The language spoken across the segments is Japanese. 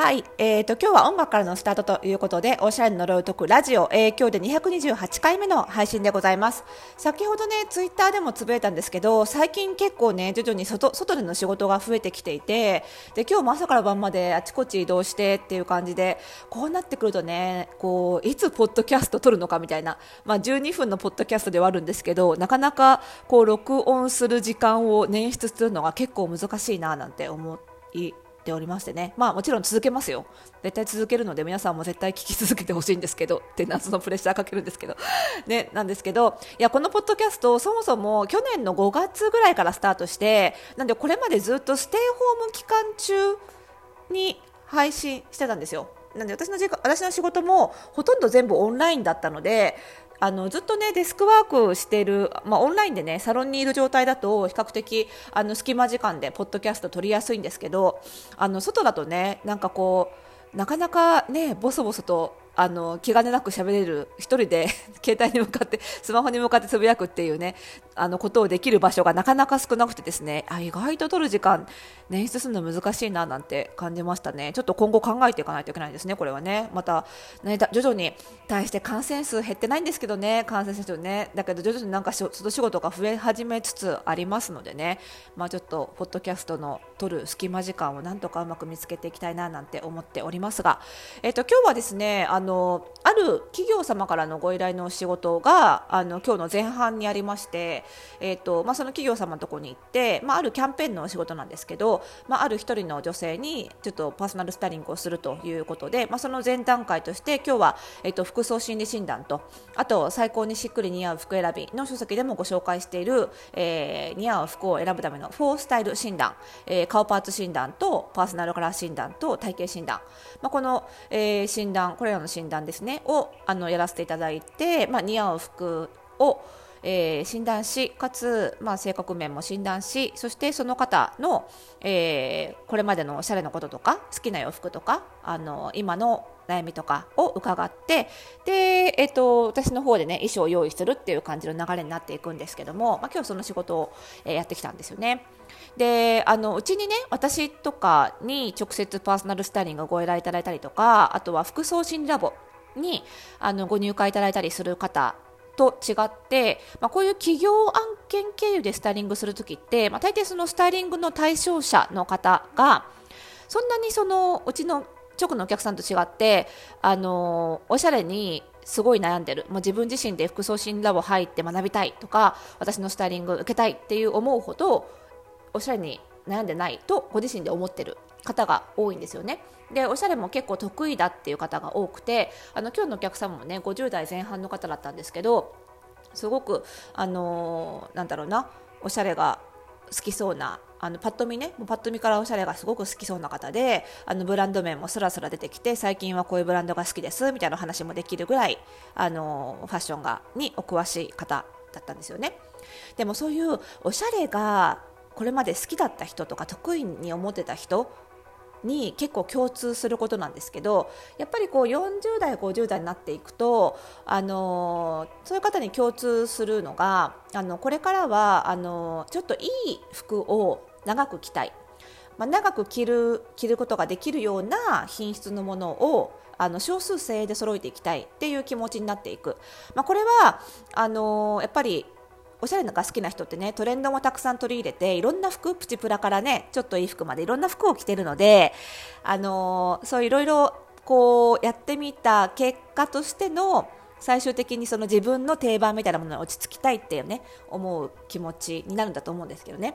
はい、えーと、今日は音楽からのスタートということで、おしゃれの呪いを解くラジオ、えー、今日で228回目の配信でございます。先ほどね、ツイッターでもつぶやいたんですけど、最近結構ね、徐々に外外での仕事が増えてきていて、で、今日も朝から晩まであちこち移動してっていう感じで、こうなってくるとね、こう、いつポッドキャスト撮るのかみたいな、まあ12分のポッドキャストではあるんですけど、なかなかこう、録音する時間を捻出するのが結構難しいななんて思いておりましてね、まあもちろん続けますよ。絶対続けるので皆さんも絶対聞き続けてほしいんですけど、って夏のプレッシャーかけるんですけど、ね、なんですけど、いや、このポッドキャスト、そもそも去年の5月ぐらいからスタートして、なんでこれまでずっとステイホーム期間中に配信してたんですよ。なんで私の私の仕事もほとんど全部オンラインだったのであのずっとねデスクワークをしている、まあ、オンラインでねサロンにいる状態だと比較的あの隙間時間でポッドキャスト取りやすいんですけどあの外だとねなんかこうなかなかねボソボソとあの気兼ねなく喋れる1人で 携帯に向かってスマホに向かってつぶやくっていうねあのことをできる場所がなかなか少なくてですねあ意外と取る時間捻出するの難しいななんて感じましたね。ちょっと今後考えていかないといけないですねこれはね。またね徐々に対して感染数減ってないんですけどね感染者数ね。だけど徐々になんか外仕事が増え始めつつありますのでね。まあちょっとポッドキャストの取る隙間時間をなんとかうまく見つけていきたいななんて思っておりますが。えっ、と今日はですねあのある企業様からのご依頼の仕事があの今日の前半にありまして、えーとまあ、その企業様のところに行って、まあ、あるキャンペーンのお仕事なんですけど、まあ、ある1人の女性にちょっとパーソナルスタイリングをするということで、まあ、その前段階として今日は、えーと、服装心理診断とあと最高にしっくり似合う服選びの書籍でもご紹介している、えー、似合う服を選ぶためのフォースタイル診断、えー、顔パーツ診断とパーソナルカラー診断と体型診断、まあ、この、えー、診断これらの診断ですねをあのやらせていただいて、まあ、似合う服をえー、診断しかつ、まあ、性格面も診断しそしてその方の、えー、これまでのおしゃれのこととか好きな洋服とかあの今の悩みとかを伺ってで、えーと、私の方でね衣装を用意するっていう感じの流れになっていくんですけども、まあ、今日その仕事を、えー、やってきたんですよね。であのうちにね私とかに直接パーソナルスタイリングをご依頼いただいたりとかあとは服装心理ラボにあのご入会いただいたりする方と違って、まあ、こういう企業案件経由でスタイリングするときって、まあ、大抵そのスタイリングの対象者の方がそんなにそのうちの直のお客さんと違ってあのおしゃれにすごい悩んでる。もう自分自身で服装診ラボ入って学びたいとか私のスタイリング受けたいっていう思うほどおしゃれに悩んでないとご自身で思ってる。方が多いんですよね。でおしゃれも結構得意だっていう方が多くてあの今日のお客様もね50代前半の方だったんですけどすごくあのー、なんだろうなおしゃれが好きそうなあのパッと見ねもうパッと見からおしゃれがすごく好きそうな方であのブランド名もすらすら出てきて最近はこういうブランドが好きですみたいな話もできるぐらいあのファッションがにお詳しい方だったんですよねでもそういうおしゃれがこれまで好きだった人とか得意に思ってた人に結構共通することなんですけどやっぱりこう40代50代になっていくとあのそういう方に共通するのがあのこれからはあのちょっといい服を長く着たい、まあ、長く着る着ることができるような品質のものをあの少数精鋭で揃えていきたいっていう気持ちになっていく、まあ、これはあのやっぱりおしゃれなが好きな人ってねトレンドもたくさん取り入れていろんな服プチプラからねちょっといい服までいろんな服を着てるのであのー、そういろいろこうやってみた結果としての最終的にその自分の定番みたいなものに落ち着きたいっていうね思う気持ちになるんだと思うんですけどね。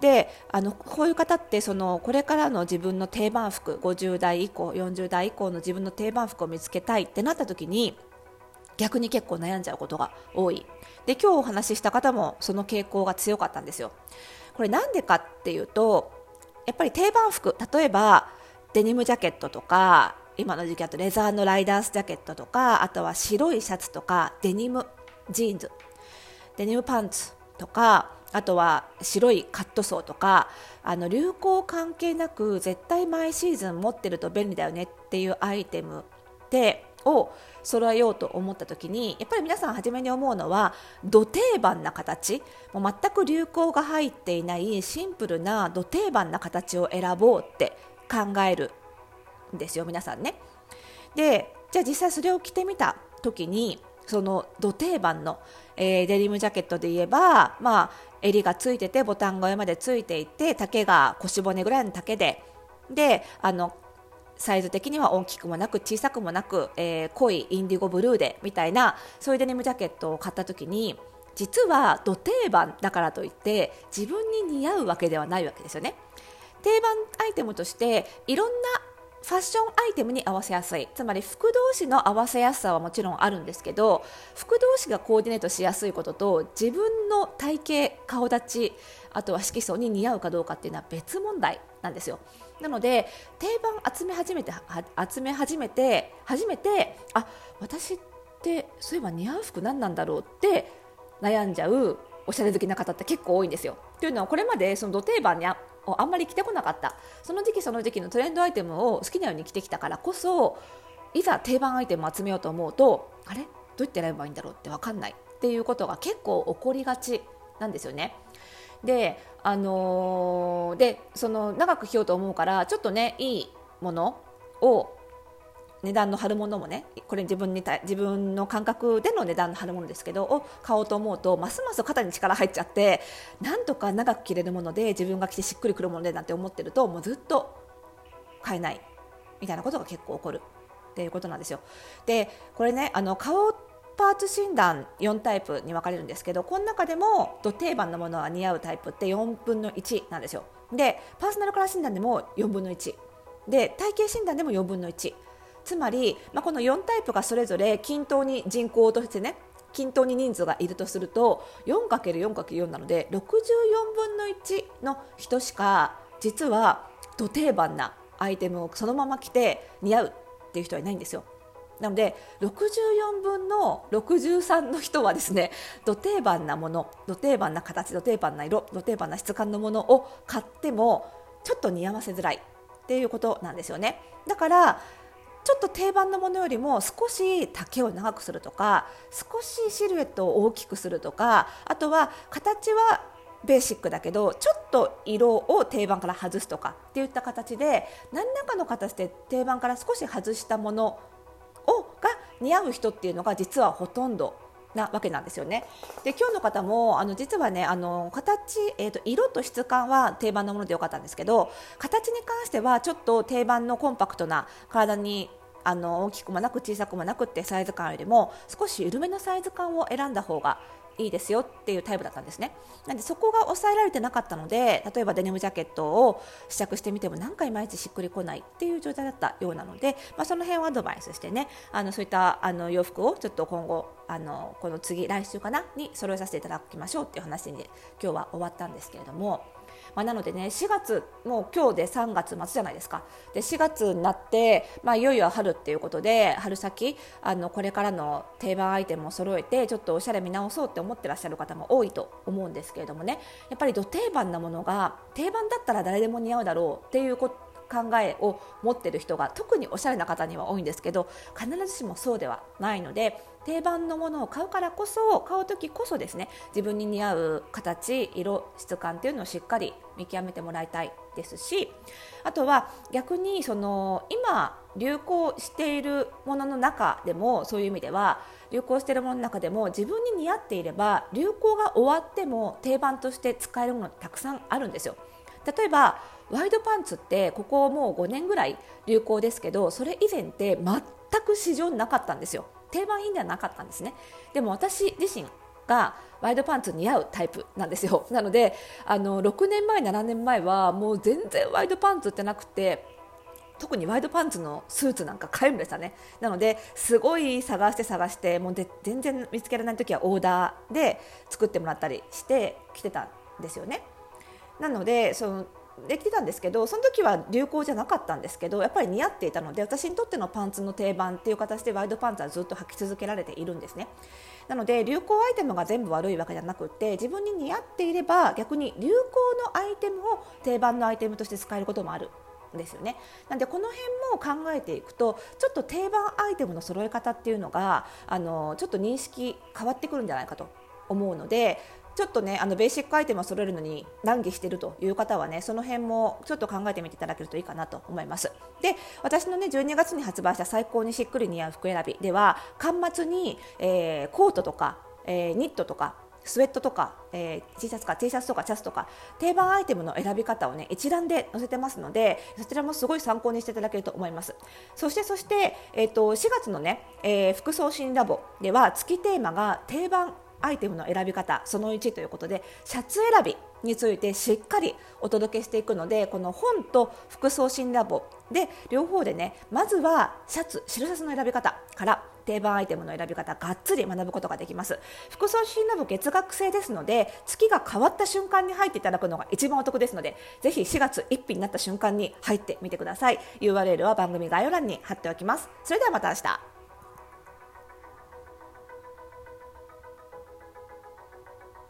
であのこういう方ってそのこれからの自分の定番服50代以降40代以降の自分の定番服を見つけたいってなった時に逆に結構悩んじゃうことが多い。で今日お話しした方もその傾向が強かったんですよ。これなんでかっていうとやっぱり定番服例えばデニムジャケットとか今の時期だとレザーのライダースジャケットとかあとは白いシャツとかデニムジーンズデニムパンツとかあとは白いカットソーとかあの流行関係なく絶対毎シーズン持ってると便利だよねっていうアイテムでを揃えようと思った時にやっぱり皆さん初めに思うのはど定番な形もう全く流行が入っていないシンプルなど定番な形を選ぼうって考えるんですよ皆さんね。でじゃあ実際それを着てみた時にその土定番の、えー、デニムジャケットで言えば、まあ、襟がついててボタンが上までついていて丈が腰骨ぐらいの丈でであのサイズ的には大きくもなく小さくもなく、えー、濃いインディゴブルーでみたいなそういうデニムジャケットを買った時に実は土定番だからといって自分に似合うわけではないわけですよね。定番アイテムとしていろんなファッションアイテムに合わせやすいつまり服同士の合わせやすさはもちろんあるんですけど服同士がコーディネートしやすいことと自分の体型顔立ちあとは色素に似合うかどうかっていうのは別問題なんですよなので定番集め始めて集め始めて初めてあ私ってそういえば似合う服何なんだろうって悩んじゃうおしゃれ好きな方って結構多いんですよ。というのはこれまでその土定番にああんまり着てこなかったその時期その時期のトレンドアイテムを好きなように着てきたからこそいざ定番アイテムを集めようと思うとあれ？どうやって選べばいいんだろうって分かんないっていうことが結構起こりがちなんですよね。で,、あのー、でその長く着ようと思うからちょっとねいいものを値段の張るものもねこれ自分に自分の感覚での値段の張るものですけどを買おうと思うとますます肩に力入っちゃってなんとか長く着れるもので自分が着てしっくりくるものでなんて思ってるともうずっと買えないみたいなことが結構起こるっていうことなんですよ。でこれねあの顔パーツ診断4タイプに分かれるんですけどこの中でもど定番のものが似合うタイプって4分の1なんですよ。でパーソナルカラー診断でも4分の1で体型診断でも4分の1つまり、まあ、この4タイプがそれぞれ均等に人口としてね均等に人数がいるとすると 4×4×4 なので64分の1の人しか実はど定番なアイテムをそのまま着て似合うっていう人はいないんですよ。なので64分の63の人はですねど定番なものど定番な形ど定番な色ど定番な質感のものを買ってもちょっと似合わせづらいっていうことなんですよね。だからちょっと定番のものよりも少し丈を長くするとか少しシルエットを大きくするとかあとは形はベーシックだけどちょっと色を定番から外すとかっていった形で何らかの形で定番から少し外したもの似合う人っていうのが実はほとんどなわけなんですよね。で今日の方もあの実はねあの形、えーと、色と質感は定番のものでよかったんですけど形に関してはちょっと定番のコンパクトな体にあの大きくもなく小さくもなくってサイズ感よりも少し緩めのサイズ感を選んだ方がいいですよっていうタイプだったんですね。なんでそこが抑えられてなかったので例えばデニムジャケットを試着してみてもなんかいまいちしっくりこないっていう状態だったようなので、まあ、その辺をアドバイスしてねあのそういったあの洋服をちょっと今後あのこの次来週かなに揃えさせていただきましょうっていう話に今日は終わったんですけれども。まあ、なのでね4月もう今日で3月末じゃないですかで4月になって、まあ、いよいよ春っていうことで春先あのこれからの定番アイテムを揃えてちょっとおしゃれ見直そうって思ってらっしゃる方も多いと思うんですけれどもね。やっぱりど定番なものが定番だったら誰でも似合うだろうっていう考えを持ってる人が特におしゃれな方には多いんですけど必ずしもそうではないので定番のものを買うからこそ買う時こそですね自分に似合う形色質感っていうのをしっかり見極めてもらいたいですしあとは逆にその今流行しているものの中でもそういう意味では流行しているものの中でも自分に似合っていれば流行が終わっても定番として使えるものたくさんあるんですよ。例えばワイドパンツってここもう5年ぐらい流行ですけどそれ以前って全く市場になかったんですよ。定番品ではなかったんですね。でも私自身がワイドパンツ似合うタイプなんですよ。なのであの6年前7年前はもう全然ワイドパンツってなくて特にワイドパンツのスーツなんか買えるんでしたね。なのですごい探して探してもうで全然見つけられない時はオーダーで作ってもらったりして着てたんですよね。なのでそのできてたんですけどその時は流行じゃなかったんですけどやっぱり似合っていたので私にとってのパンツの定番っていう形でワイドパンツはずっと履き続けられているんですね。なので流行アイテムが全部悪いわけじゃなくて自分に似合っていれば逆に流行のアイテムを定番のアイテムとして使えることもある。ですよね。なんでこの辺も考えていくとちょっと定番アイテムの揃え方っていうのがあのちょっと認識変わってくるんじゃないかと思うのでちょっとねあのベーシックアイテムを揃えるのに難儀しているという方はねその辺もちょっと考えてみていただけるといいかなと思いますで私のね12月に発売した最高にしっくり似合う服選びでは端末に、えー、コートとか、えー、ニットとかスウェットとか、えー、T シャツか T シャツとかシャツとか定番アイテムの選び方をね一覧で載せてますのでそちらもすごい参考にしていただけると思います。そしてそして、えーと、4月のね、えー、服装新ラボでは月テーマが定番アイテムの選び方その1ということでシャツ選びについてしっかりお届けしていくのでこの本と服装新ラボで両方でねまずはシャツ白シャツの選び方から定番アイテムの選び方がっつり学ぶことができます服装新ラボ月額制ですので月が変わった瞬間に入っていただくのが一番お得ですのでぜひ4月1日になった瞬間に入ってみてください。URL は番組概要欄に貼っておきます。それではまた明日。